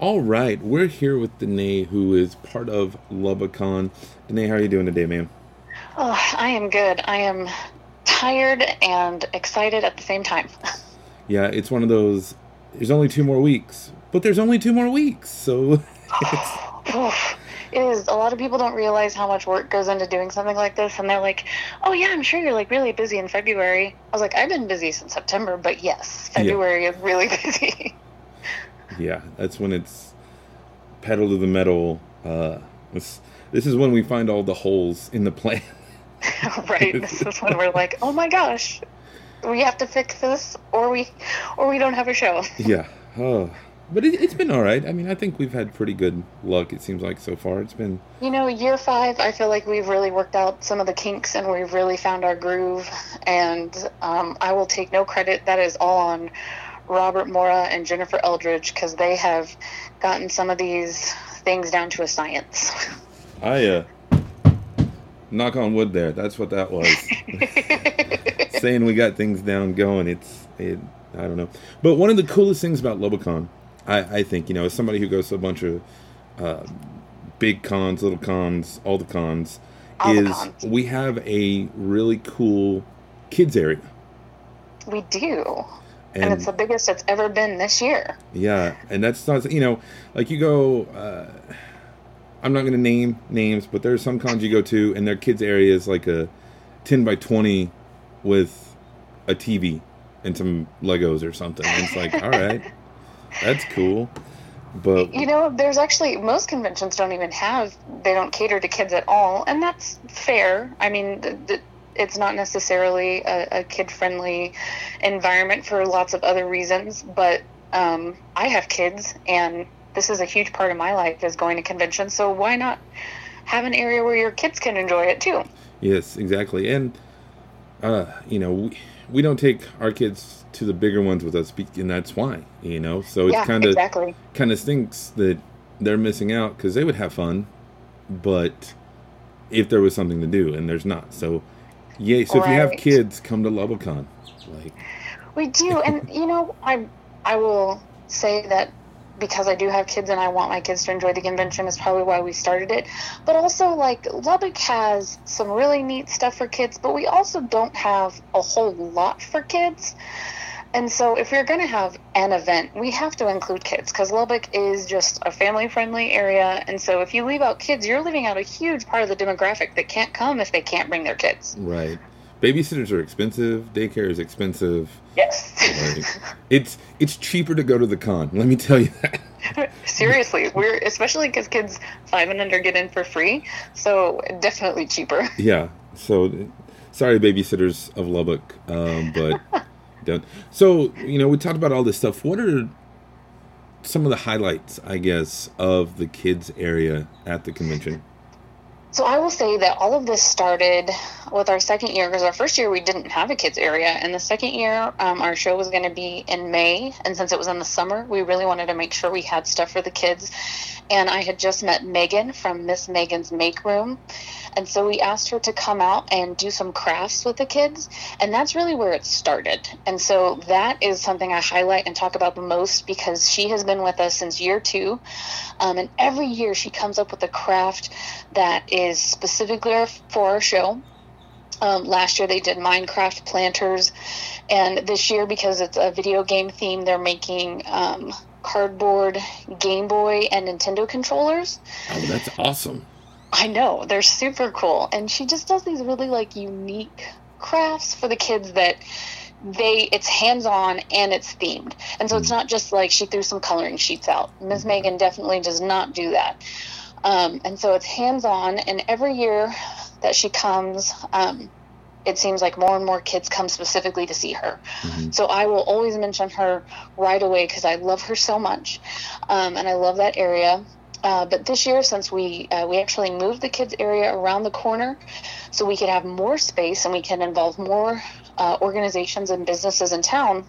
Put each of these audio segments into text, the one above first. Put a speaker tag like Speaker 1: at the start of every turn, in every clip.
Speaker 1: All right, we're here with Danae, who is part of Lubbock Con. Danae, how are you doing today, ma'am?
Speaker 2: Oh, I am good. I am tired and excited at the same time.
Speaker 1: Yeah, it's one of those. There's only two more weeks, but there's only two more weeks, so it's,
Speaker 2: It is. A lot of people don't realize how much work goes into doing something like this, and they're like, "Oh yeah, I'm sure you're like really busy in February." I was like, "I've been busy since September, but yes, February is really busy."
Speaker 1: Yeah, that's when it's pedal to the metal. Uh, this, this is when we find all the holes in the plan.
Speaker 2: right. This is when we're like, "Oh my gosh, we have to fix this, or we, or we don't have a show."
Speaker 1: yeah, oh. but it, it's been all right. I mean, I think we've had pretty good luck. It seems like so far. It's been
Speaker 2: You know, year five, I feel like we've really worked out some of the kinks and we've really found our groove. And um, I will take no credit. That is all on Robert Mora and Jennifer Eldridge because they have gotten some of these things down to a science.
Speaker 1: I uh knock on wood there. That's what that was. Saying we got things down going. It's it I don't know. But one of the coolest things about Lubbock Con, I, I think, you know, as somebody who goes to a bunch of uh, big cons, little cons, all the cons,
Speaker 2: All the
Speaker 1: is
Speaker 2: cons.
Speaker 1: we have a really cool kids area.
Speaker 2: we do. And,
Speaker 1: And,
Speaker 2: it's the biggest it's ever been this year.
Speaker 1: yeah, and that's not you know, like you go uh I'm not gonna name names, but there's some cons you go to and their kids area is like a ten by twenty with a TV and some Legos or something. And it's like, all right, that's cool. But
Speaker 2: You know, there's actually most conventions don't even have they don't cater to kids at all, and that's fair. I mean, th- th- it's not necessarily a, a kid-friendly environment for lots of other reasons, but um, I have kids, and this is a huge part of my life is going to conventions. So why not have an area where your kids can enjoy it too?
Speaker 1: Yes, exactly. And uh, you know, we, we don't take our kids to the bigger ones with us, and that's why. You know, so it's
Speaker 2: yeah,
Speaker 1: kind of
Speaker 2: exactly.
Speaker 1: kind of stinks that they're missing out because they would have fun, but if there was something to do, and there's not. So, yay! So if you have kids, come to Lubbock Con. Like,
Speaker 2: We do, and you know, I I will say that because I do have kids and I want my kids to enjoy the convention is probably why we started it. But also, like Lubbock has some really neat stuff for kids, but we also don't have a whole lot for kids. And so, if you're going to have an event, we have to include kids because Lubbock is just a family friendly area. And so, if you leave out kids, you're leaving out a huge part of the demographic that can't come if they can't bring their kids.
Speaker 1: right? Babysitters are expensive. Daycare is expensive.
Speaker 2: Yes.
Speaker 1: It's it's cheaper to go to the con. Let me tell you that.
Speaker 2: Seriously, we're especially because kids five and under get in for free, so definitely cheaper.
Speaker 1: Yeah. So, sorry, babysitters of Lubbock, um, but don't. So, you know, we talked about all this stuff. What are some of the highlights, I guess, of the kids area at the convention?
Speaker 2: So I will say that all of this started with our second year because our first year we didn't have a kids area, and the second year um, our show was going to be in May, and since it was in the summer, we really wanted to make sure we had stuff for the kids. And I had just met Megan from Miss Megan's Make Room, and so we asked her to come out and do some crafts with the kids, and that's really where it started. And so that is something I highlight and talk about the most because she has been with us since year two, um, and every year she comes up with a craft that is specifically for our show. Um, last year they did Minecraft planters, and this year because it's a video game theme, they're making um, cardboard Game Boy and Nintendo controllers.
Speaker 1: Oh, that's awesome.
Speaker 2: I know they're super cool, and she just does these really like unique crafts for the kids that they it's hands on and it's themed, and so it's not just like she threw some coloring sheets out. Ms. Megan definitely does not do that, um, and so it's hands on. And every year that she comes, um, it seems like more and more kids come specifically to see her.
Speaker 1: Mhm.
Speaker 2: So I will always mention her right away because I love her so much, um, and I love that area. Uh, but this year, since we uh, we actually moved the kids area around the corner, so we could have more space and we can involve more uh, organizations and businesses in town,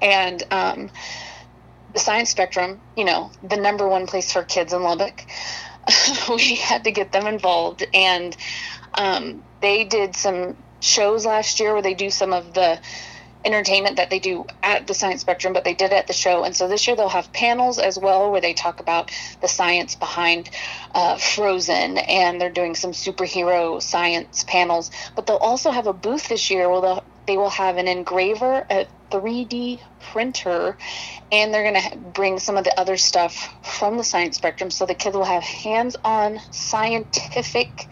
Speaker 2: and um, the Science Spectrum, you know, the number one place for kids in Lubbock, we had to get them involved, and um, they did some shows last year where they do some of the entertainment that they do at the Science Spectrum, but they did at the show. And so this year they'll have panels as well where they talk about the science behind uh, Frozen, and they're doing some superhero science panels. But they'll also have a booth this year where they will have an engraver, a 3D printer, and they're going to bring some of the other stuff from the science spectrum so the kids will have hands on scientific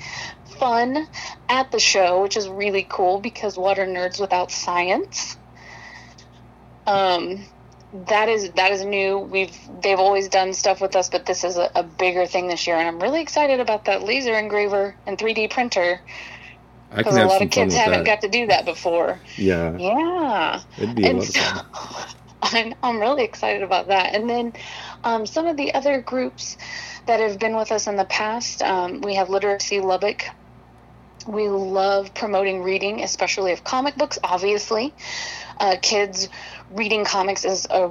Speaker 2: fun at the show, which is really cool because what are nerds without science? Um, that is that is new. We've they've always done stuff with us, but this is a, a bigger thing this year, and I'm really excited about that laser engraver and 3D printer because a lot of kids haven't got to do that before.
Speaker 1: Yeah.
Speaker 2: Yeah.
Speaker 1: It'd be a lot so, of
Speaker 2: fun. I'm, I'm really excited about that. And then um, some of the other groups that have been with us in the past, um, we have Literacy Lubbock. We love promoting reading, especially of comic books, obviously. Uh, kids reading comics is a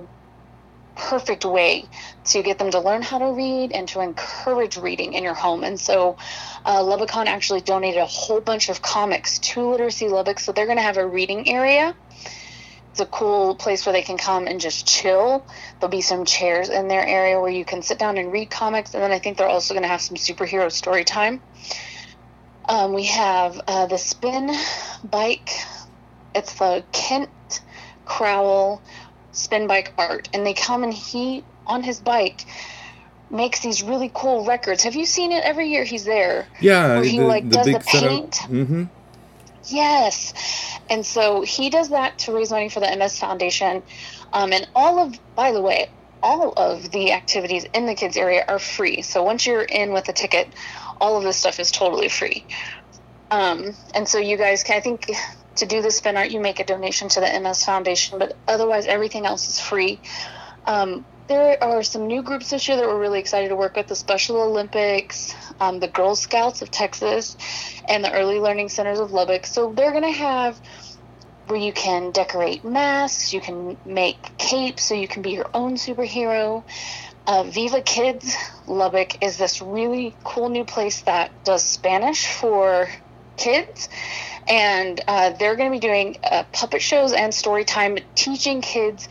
Speaker 2: perfect way to get them to learn how to read and to encourage reading in your home. And so, uh, Lubbock Con actually donated a whole bunch of comics to Literacy Lubbock, so they're going to have a reading area. It's a cool place where they can come and just chill. There'll be some chairs in their area where you can sit down and read comics, and then I think they're also going to have some superhero story time. Um, we have uh, the spin bike. It's the Kent Crowell spin bike art, and they come and he on his bike makes these really cool records. Have you seen it every year? He's there.
Speaker 1: Yeah,
Speaker 2: where he the, like the does the paint.
Speaker 1: Mm-hmm.
Speaker 2: Yes, and so he does that to raise money for the MS Foundation, um, and all of by the way, all of the activities in the kids area are free. So once you're in with a ticket, all of this stuff is totally free. Um, and so you guys can, I think to do the spin art, you make a donation to the MS Foundation, but otherwise, everything else is free. Um, there are some new groups this year that we're really excited to work with the Special Olympics, um, the Girl Scouts of Texas, and the Early Learning Centers of Lubbock. So they're going to have where you can decorate masks, you can make capes so you can be your own superhero. Uh, Viva Kids Lubbock is this really cool new place that does Spanish for kids and uh, they're going to be doing uh, puppet shows and story time teaching kids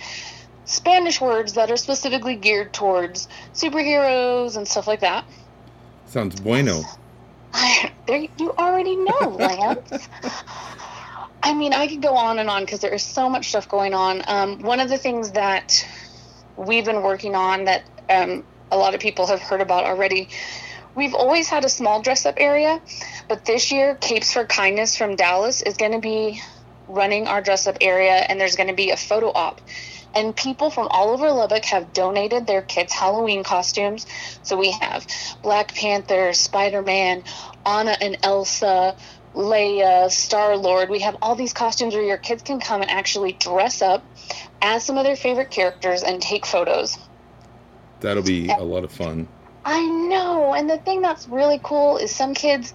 Speaker 2: spanish words that are specifically geared towards superheroes and stuff like that.
Speaker 1: Sounds bueno.
Speaker 2: I, there, you already know lance. I mean i could go on and on because there is so much stuff going on. Um, one of the things that we've been working on that um, a lot of people have heard about already we've always had a small dress up area, but this year, Capes for Kindness from Dallas is going to be running our dress up area, and there's going to be a photo op. And people from all over Lubbock have donated their kids' Halloween costumes. So we have Black Panther, Spider Man, Anna and Elsa, Leia, Star Lord. We have all these costumes where your kids can come and actually dress up as some of their favorite characters and take photos.
Speaker 1: That'll be a lot of fun.
Speaker 2: I know. And the thing that's really cool is some kids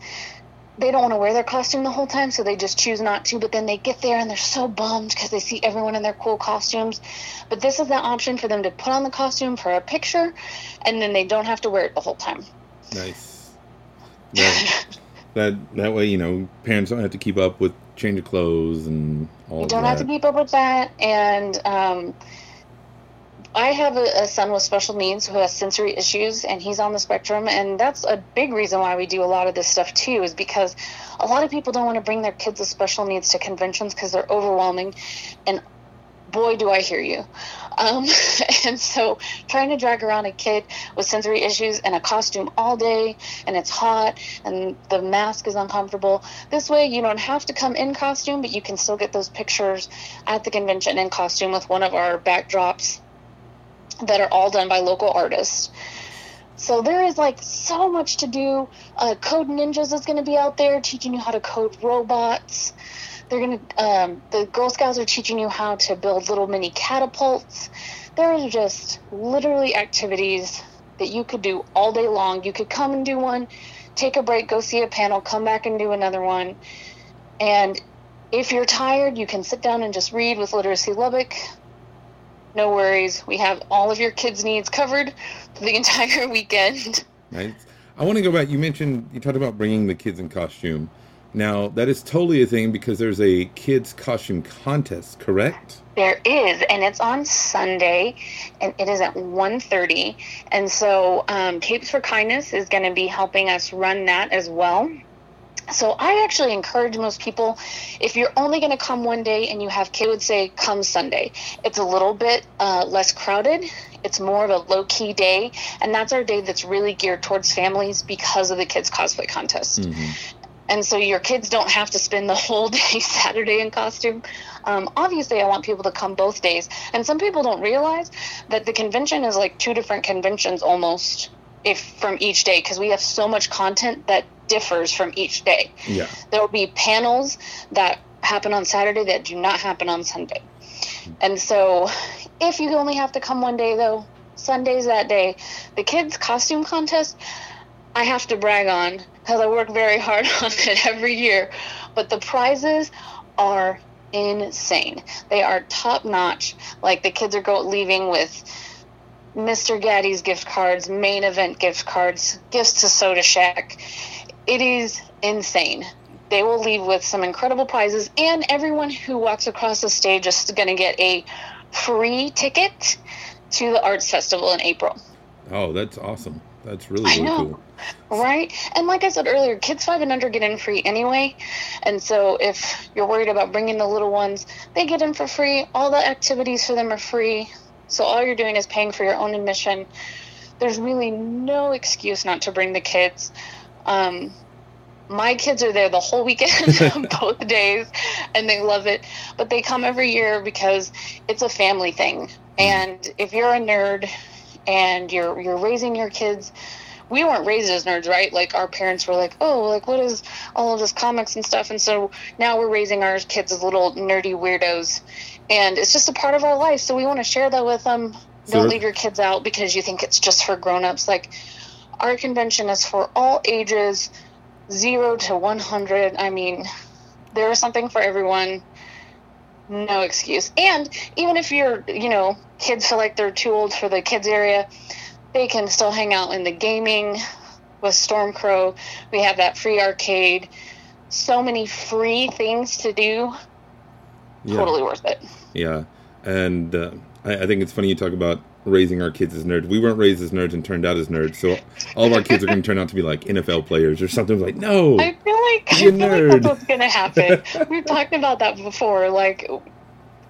Speaker 2: they don't want to wear their costume the whole time, so they just choose not to. But then they get there and they're so bummed because they see everyone in their cool costumes. But this is the option for them to put on the costume for a picture, and then they don't have to wear it the whole time.
Speaker 1: Nice. That that, that way, you know, parents don't have to keep up with change of clothes and all.
Speaker 2: You don't
Speaker 1: have
Speaker 2: to keep up with that, and um, I have a, a, son with special needs who has sensory issues, and he's on the spectrum. And that's a big reason why we do a lot of this stuff too, is because a lot of people don't want to bring their kids with special needs to conventions because they're overwhelming. And boy, do I hear you. Um, and so, trying to drag around a kid with sensory issues in a costume all day, and it's hot, and the mask is uncomfortable. This way, you don't have to come in costume, but you can still get those pictures at the convention in costume with one of our backdrops that are all done by local artists. So there is like so much to do. Uh, code Ninjas is going to be out there teaching you how to code robots. They're going to, um, the Girl Scouts are teaching you how to build little mini catapults. There are just literally activities that you could do all day long. You could come and do one, take a break, go see a panel, come back and do another one. And if you're tired, you can sit down and just read with Literacy Lubbock no worries. We have all of your kids' needs covered for the entire weekend.
Speaker 1: Nice. I want to go back. You mentioned you talked about bringing the kids in costume. Now, that is totally a thing because there's a kids' costume contest, correct?
Speaker 2: There is, and it's on Sunday, and it is at 1.30. And so um, Capes for Kindness is going to be helping us run that as well. So I actually encourage most people, if you're only going to come one day and you have kids, would say come Sunday. It's a little bit uh, less crowded. It's more of a low key day, and that's our day that's really geared towards families because of the kids cosplay contest. Mm-hmm. And so your kids don't have to spend the whole day Saturday in costume. Um, obviously, I want people to come both days. And some people don't realize that the convention is like two different conventions almost if from each day because we have so much content that differs from each day.
Speaker 1: Yeah.
Speaker 2: There will be panels that happen on Saturday that do not happen on Sunday. And so if you only have to come one day though, Sunday's that day. The kids costume contest I have to brag on because I work very hard on it every year. But the prizes are insane. They are top notch. Like the kids are go leaving with Mr. Gatti's gift cards, main event gift cards, gifts to Soda Shack. It is insane. They will leave with some incredible prizes, and everyone who walks across the stage is going to get a free ticket to the arts festival in April.
Speaker 1: Oh, that's awesome. That's really, really cool.
Speaker 2: Right? And like I said earlier, kids five and under get in free anyway. And so if you're worried about bringing the little ones, they get in for free. All the activities for them are free. So all you're doing is paying for your own admission. There's really no excuse not to bring the kids. Um, my kids are there the whole weekend, both days, and they love it. But they come every year because it's a family thing. And if you're a nerd and you're you're raising your kids we weren't raised as nerds, right? Like our parents were like, "Oh, like what is all of this comics and stuff?" And so now we're raising our kids as little nerdy weirdos, and it's just a part of our life. So we want to share that with them. So Don't leave your kids out because you think it's just for grown-ups. Like our convention is for all ages, zero to one hundred. I mean, there is something for everyone. No excuse. And even if you're, you know, kids feel like they're too old for the kids area they can still hang out in the gaming with Stormcrow. We have that free arcade. So many free things to do. Yeah. Totally worth it.
Speaker 1: Yeah. And uh, I, I, think it's funny you talk about raising our kids as nerds. We weren't raised as nerds and turned out as nerds. So all of our kids are going to turn out to be like NFL players or something like, no.
Speaker 2: I feel like, I feel nerd. like that's what's going to happen. We've talked about that before. Like,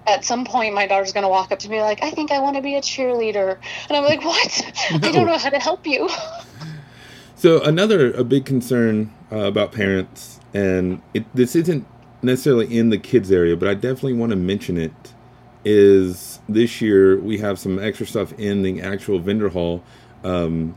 Speaker 2: at some point my daughter's going to walk up to me like i think i want to be a cheerleader and i'm like what no. i don't know how to help you
Speaker 1: so another a big concern uh, about parents and it, this isn't necessarily in the kids area but i definitely want to mention it is this year we have some extra stuff in the actual vendor hall um,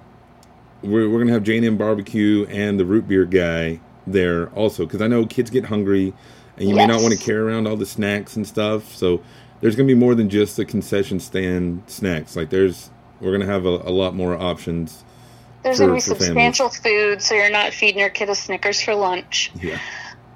Speaker 1: we're, we're going to have j&m barbecue and the root beer guy there also because i know kids get hungry and you yes. may not want to carry around all the snacks and stuff. So there's going to be more than just the concession stand snacks. Like there's we're going to have a, a lot more options.
Speaker 2: There's going to be substantial families. food, so you're not feeding your kid a Snickers for lunch.
Speaker 1: Yeah.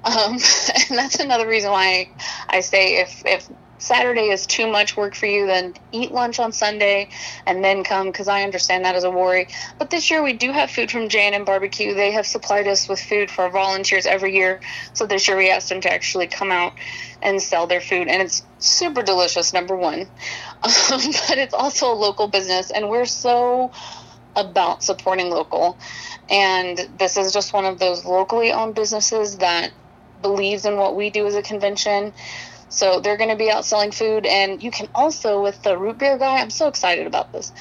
Speaker 2: Um, and that's another reason why I say if if Saturday is too much work for you, then eat lunch on Sunday and then come because I understand that as a worry. But this year we do have food from J&M Barbecue. They have supplied us with food for volunteers every year. So this year we asked them to actually come out and sell their food, and it's super delicious. Number one, um, but it's also a local business, and we're so about supporting local. And this is just one of those locally owned businesses that believes in what we do as a convention. So they're going to be out selling food, and you can also with the root beer guy. I'm so excited about this.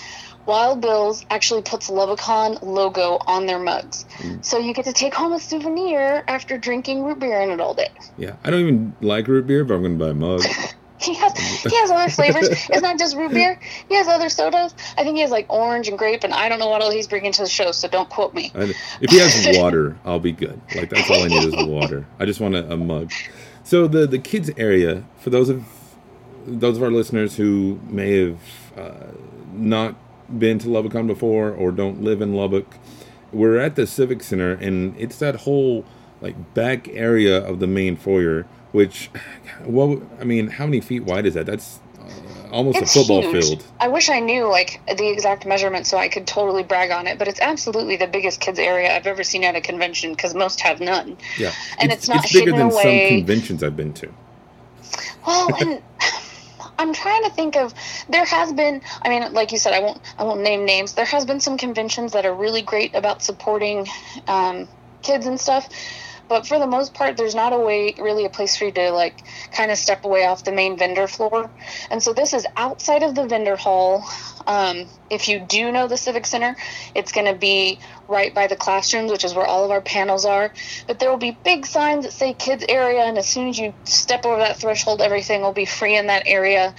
Speaker 2: Wild Bill's actually puts Lubbock Con logo on their mugs, mm. so you get to take home a souvenir after drinking root beer in it all day.
Speaker 1: Yeah, I don't even like root beer, but I'm going to buy a mug.
Speaker 2: he has he has other flavors. it's not just root beer. He has other sodas. I think he has like orange and grape, and I don't know what all he's bringing to the show. So don't quote me.
Speaker 1: if he has water, I'll be good. Like that's all I need is water. I just want a, a mug. So the the kids area for those of those of our listeners who may have uh, not been to Lubbock before or don't live in Lubbock, we're at the Civic Center and it's that whole like back area of the main foyer. Which, well, I mean, how many feet wide is that? That's uh, almost
Speaker 2: It's
Speaker 1: a football
Speaker 2: huge.
Speaker 1: field.
Speaker 2: I wish I knew like the exact measurement so I could totally brag on it, but it's absolutely the biggest kids area I've ever seen at a convention because most have none.
Speaker 1: Yeah,
Speaker 2: And it's not
Speaker 1: it's
Speaker 2: bigger
Speaker 1: than
Speaker 2: away.
Speaker 1: some conventions I've been to.
Speaker 2: Well, and I'm trying to think of there has been I mean like you said I won't I won't name names. There has been some conventions that are really great about supporting um, kids and stuff. But for the most part, there's not a way, really, a place for you to like kind of step away off the main vendor floor. And so this is outside of the vendor hall. Um, if you do know the Civic Center, it's going to be right by the classrooms, which is where all of our panels are. But there will be big signs that say kids area, and as soon as you step over that threshold, everything will be free in that area.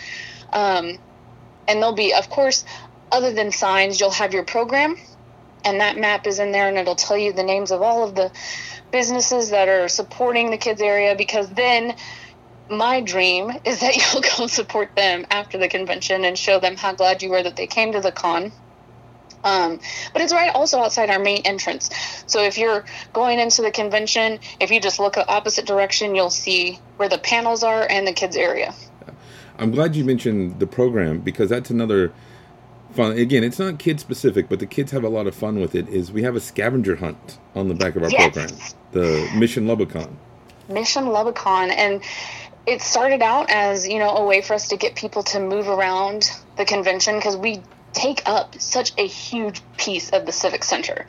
Speaker 2: Um, and there'll be, of course, other than signs, you'll have your program, and that map is in there, and it'll tell you the names of all of the businesses that are supporting the kids area because then my dream is that you'll go support them after the convention and show them how glad you were that they came to the con. Um, but it's right also outside our main entrance. So if you're going into the convention, if you just look the opposite direction, you'll see where the panels are and the kids area.
Speaker 1: I'm glad you mentioned the program because that's another fun. Again, it's not kid specific, but the kids have a lot of fun with it. Is we have a scavenger hunt on the back of our
Speaker 2: Yes.
Speaker 1: program, the Mission Lubbock Con.
Speaker 2: Mission Lubbock Con, and it started out as you know a way for us to get people to move around the convention because we take up such a huge piece of the civic center.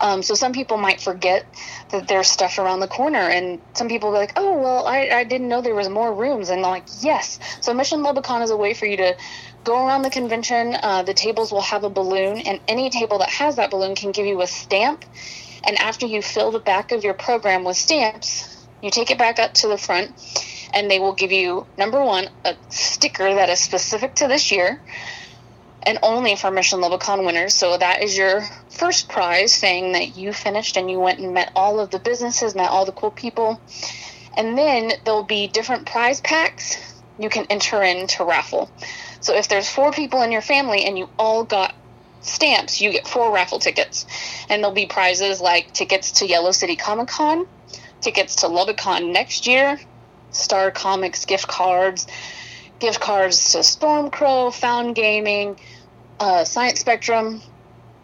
Speaker 2: Um, so some people might forget that there's stuff around the corner, and some people be like, "Oh, well, I, I didn't know there was more rooms." And they're like, "Yes." So Mission Lubbock Con is a way for you to go around the convention. Uh, the tables will have a balloon, and any table that has that balloon can give you a stamp. And after you fill the back of your program with stamps, you take it back up to the front, and they will give you number one a sticker that is specific to this year and only for Mission Lubbock Con winners. So that is your first prize, saying that you finished and you went and met all of the businesses, met all the cool people. And then there'll be different prize packs you can enter into raffle. So if there's four people in your family and you all got stamps, you get four raffle tickets. And there'll be prizes like tickets to Yellow City Comic Con, tickets to Lubbock Con next year, Star Comics gift cards, gift cards to Stormcrow, Found Gaming, uh, Science Spectrum.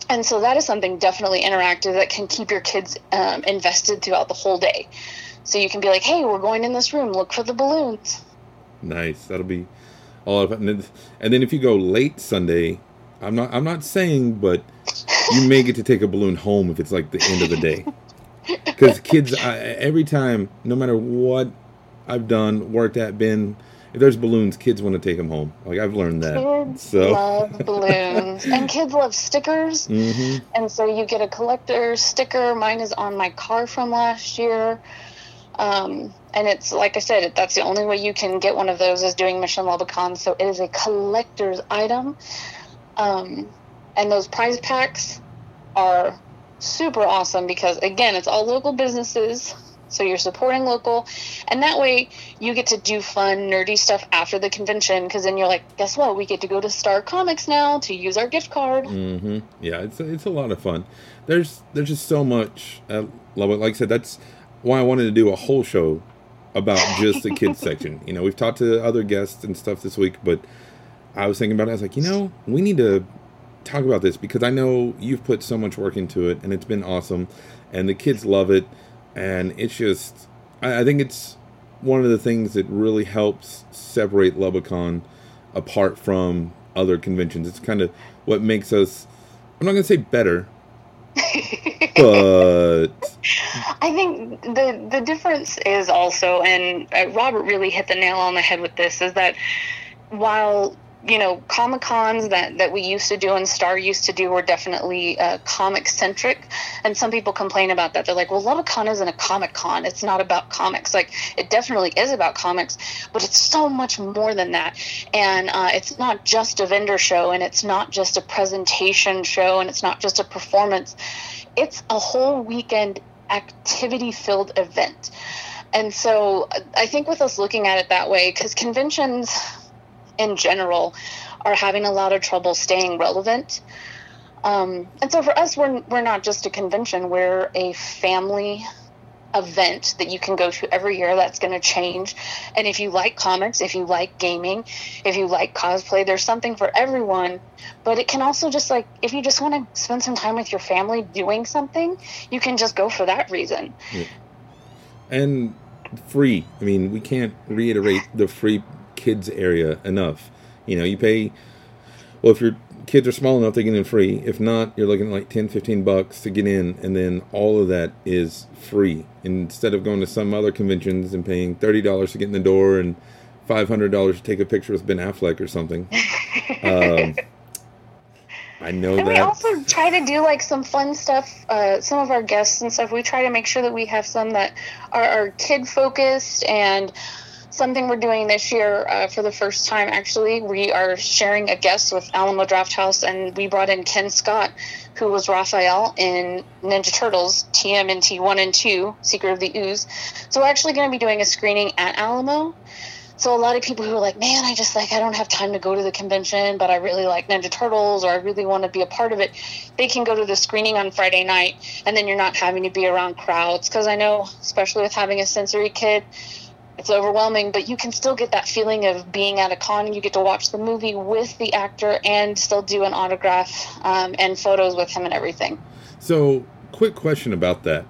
Speaker 2: And so that is something definitely interactive that can keep your kids um, invested throughout the whole day. So you can be like, hey, we're going in this room, look for the balloons.
Speaker 1: Nice. That'll be all of it. And then, if you go late Sunday, I'm not I'm not saying, but you may get to take a balloon home if it's like the end of the day. Because kids, I, every time, no matter what I've done, worked at, been, if there's balloons, kids want to take them home. Like I've learned that.
Speaker 2: Kids
Speaker 1: So,
Speaker 2: love balloons. and kids love stickers.
Speaker 1: hmm
Speaker 2: And so you get a collector sticker. Mine is on my car from last year. Um, and it's like I said, that's the only way you can get one of those is doing Mission Lubbock Con. So it is a collector's item. Um, and those prize packs are super awesome because, again, it's all local businesses. So you're supporting local. And that way you get to do fun, nerdy stuff after the convention because then you're like, guess what? We get to go to Star Comics now to use our gift card.
Speaker 1: hmm Yeah, it's it's a lot of fun. There's there's just so much. I love it. Like I said, that's why I wanted to do a whole show about just the kids section. You know, we've talked to other guests and stuff this week, but I was thinking about it. I was like, you know, we need to talk about this because I know you've put so much work into it, and it's been awesome, and the kids love it, and it's just. I, I think it's one of the things that really helps separate Lubbock Con apart from other conventions. It's kind of what makes us. I'm not going to say better, but
Speaker 2: I think the the difference is also, and uh, Robert really hit the nail on the head with this, is that while you know comic cons that that we used to do and Star used to do were definitely uh, comic centric, and some people complain about that. They're like, "Well, Lubbock Con isn't a comic con; it's not about comics." Like it definitely is about comics, but it's so much more than that. And uh, it's not just a vendor show, and it's not just a presentation show, and it's not just a performance. It's a whole weekend activity filled event. And so I think with us looking at it that way, because conventions in general are having a lot of trouble staying relevant. Um, and so for us, we're, we're not just a convention, we're a family event that you can go to every year that's going to change. And if you like comics, if you like gaming, if you like cosplay, there's something for everyone. But it can also just like, if you just want to spend some time with your family doing something, you can just go for that reason.
Speaker 1: Yeah. And free. I mean, we can't reiterate the free kids area enough. You know, you pay, well, if your kids are small enough, they get in free. If not, you're looking at like 10, 15 bucks to get in, and then all of that is free. Instead of going to some other conventions and paying $30 to get in the door and $500 to take a picture with Ben Affleck or something. um, I know
Speaker 2: and
Speaker 1: that.
Speaker 2: we also try to do like some fun stuff. Uh, some of our guests and stuff. We try to make sure that we have some that are, are kid focused and something we're doing this year uh, for the first time. Actually, we are sharing a guest with Alamo Drafthouse and we brought in Kenn Scott, who was Raphael in Ninja Turtles TMNT one and two, Secret of the Ooze. So we're actually going to be doing a screening at Alamo. So a lot of people who are like, man, I just like I don't have time to go to the convention, but I really like Ninja Turtles or I really want to be a part of it. They can go to the screening on Friday night, and then you're not having to be around crowds. Because I know, especially with having a sensory kid, it's overwhelming, but you can still get that feeling of being at a con. You get to watch the movie with the actor and still do an autograph um, and photos with him and everything.
Speaker 1: So, quick question about that.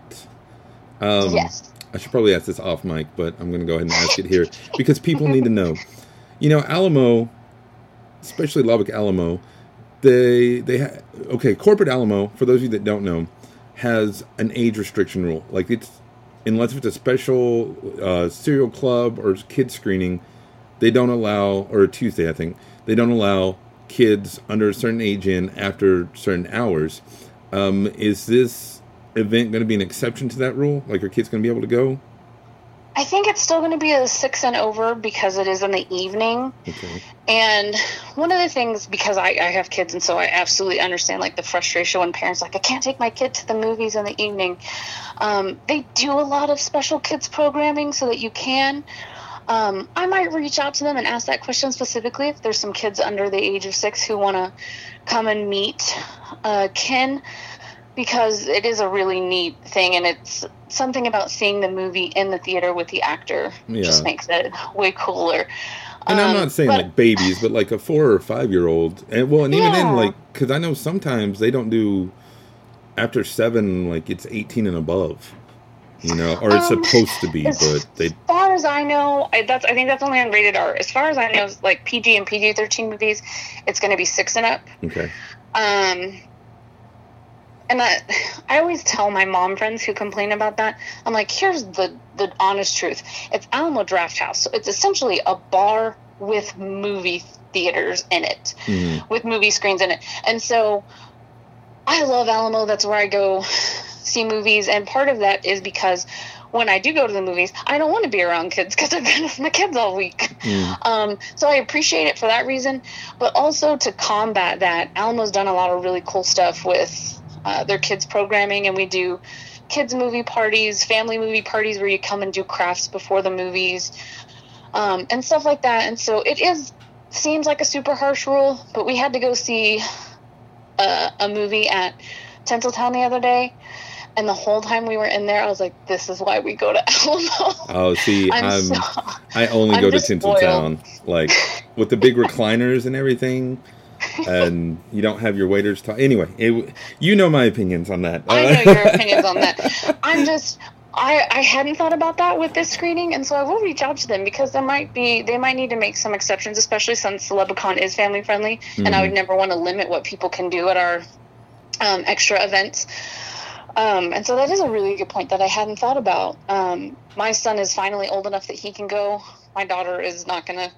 Speaker 1: Um,
Speaker 2: yes.
Speaker 1: I should probably ask this off mic, but I'm going to go ahead and ask it here because people need to know. You know, Alamo, especially Lubbock Alamo, they they ha- okay. Corporate Alamo, for those of you that don't know, has an age restriction rule. Like it's unless it's a special uh, serial club or kid screening, they don't allow or Tuesday I think they don't allow kids under a certain age in after certain hours. Um, is this event going to be an exception to that rule? Like, are kids going to be able to go?
Speaker 2: I think it's still going to be a six and over because it is in the evening.
Speaker 1: Okay.
Speaker 2: And one of the things, because I, I have kids, and so I absolutely understand like the frustration when parents like I can't take my kid to the movies in the evening. Um, they do a lot of special kids programming so that you can. Um, I might reach out to them and ask that question specifically if there's some kids under the age of six who want to come and meet uh, Ken because it is a really neat thing and it's something about seeing the movie in the theater with the actor
Speaker 1: Yeah.
Speaker 2: just makes it way cooler.
Speaker 1: And I'm
Speaker 2: Um,
Speaker 1: not saying
Speaker 2: but-
Speaker 1: like babies, but like a four or five year old. And well, and even then, like, because I know sometimes they don't do after seven, like it's 18 and above, you know, or it's
Speaker 2: Um,
Speaker 1: supposed to be, but they,
Speaker 2: As far as I know, I, that's I think that's only on rated R. As far as I know, like PG and PG thirteen movies, it's going to be six and up.
Speaker 1: okay.
Speaker 2: Um, and I, I always tell my mom friends who complain about that, I'm like, here's the the honest truth. It's Alamo Drafthouse, so it's essentially a bar with movie theaters in it,
Speaker 1: Mhm.
Speaker 2: with movie screens in it, and so I love Alamo. That's where I go see movies, and part of that is because when I do go to the movies, I don't want to be around kids because I've been with my kids all week.
Speaker 1: Mm.
Speaker 2: Um, so I appreciate it for that reason, but also to combat that, Alamo's done a lot of really cool stuff with uh, their kids programming, and we do kids movie parties, family movie parties where you come and do crafts before the movies, um, and stuff like that. And so it is seems like a super harsh rule, but we had to go see a, a movie at Tinseltown the other day. And the whole time we were in there, I was like, "This is why we go to Alamo."
Speaker 1: Oh, see,
Speaker 2: I'm,
Speaker 1: I'm,
Speaker 2: so,
Speaker 1: I only
Speaker 2: I'm
Speaker 1: go to. Tinseltown, like with the big recliners and everything, and you don't have your waiters talk. Anyway, it, you know my opinions on that.
Speaker 2: I know your opinions on that. I'm just I I hadn't thought about that with this screening, and so I will reach out to them because there might be they might need to make some exceptions, especially since Celebicon is family friendly, and I would never want to limit what people can do at our um, extra events. Um, and so that is a really good point that I hadn't thought about. Um, my son is finally old enough that he can go. My daughter is not going to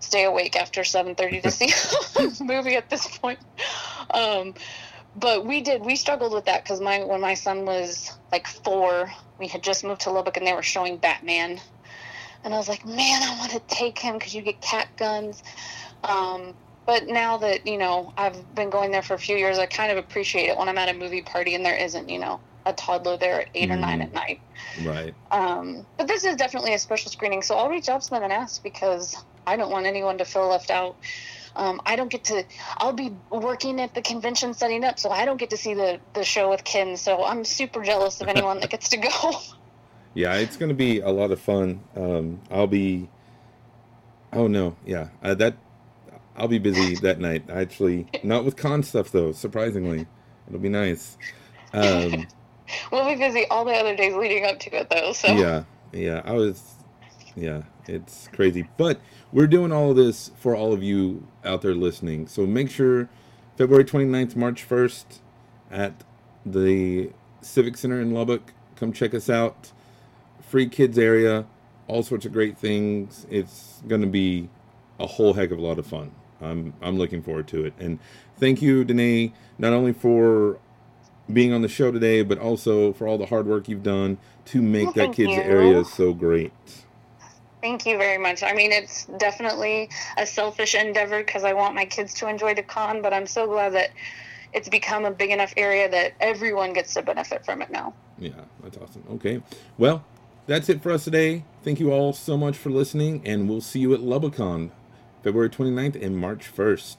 Speaker 2: stay awake after 7.30 to see a movie at this point. Um, but we did, we struggled with that because my, when my son was like four, we had just moved to Lubbock and they were showing Batman. And I was like, man, I want to take him because you get cat guns. Um, but now that you know I've been going there for a few years, I kind of appreciate it when I'm at a movie party and there isn't you know a toddler there at 8 or nine
Speaker 1: Mhm.
Speaker 2: at night.
Speaker 1: right.
Speaker 2: Um, but this is definitely a special screening, so I'll reach out to them and ask because I don't want anyone to feel left out. Um, I don't get to. I'll be working at the convention setting up, so I don't get to see the the show with Ken. So I'm super jealous of anyone that gets to go.
Speaker 1: yeah, it's going to be a lot of fun. Um, I'll be. Oh no, yeah, uh, that I'll be busy that night. Actually, not with con stuff though. Surprisingly, it'll be nice. Um,
Speaker 2: we'll be busy all the other days leading up to it though. So
Speaker 1: yeah, yeah, I was. Yeah, it's crazy, but we're doing all of this for all of you out there listening. So make sure February 29th, March 1st at the Civic Center in Lubbock. Come check us out. Free kids area, all sorts of great things. It's going to be a whole heck of a lot of fun. I'm I'm looking forward to it. And thank you, Danae, not only for being on the show today, but also for all the hard work you've done to make well, that kids you. area so great.
Speaker 2: Thank you very much. I mean, it's definitely a selfish endeavor because I want my kids to enjoy the con, but I'm so glad that it's become a big enough area that everyone gets to benefit from it now.
Speaker 1: Yeah, that's awesome. Okay. Well, that's it for us today. Thank you all so much for listening, and we'll see you at Lubbock Con February 29th and March 1st.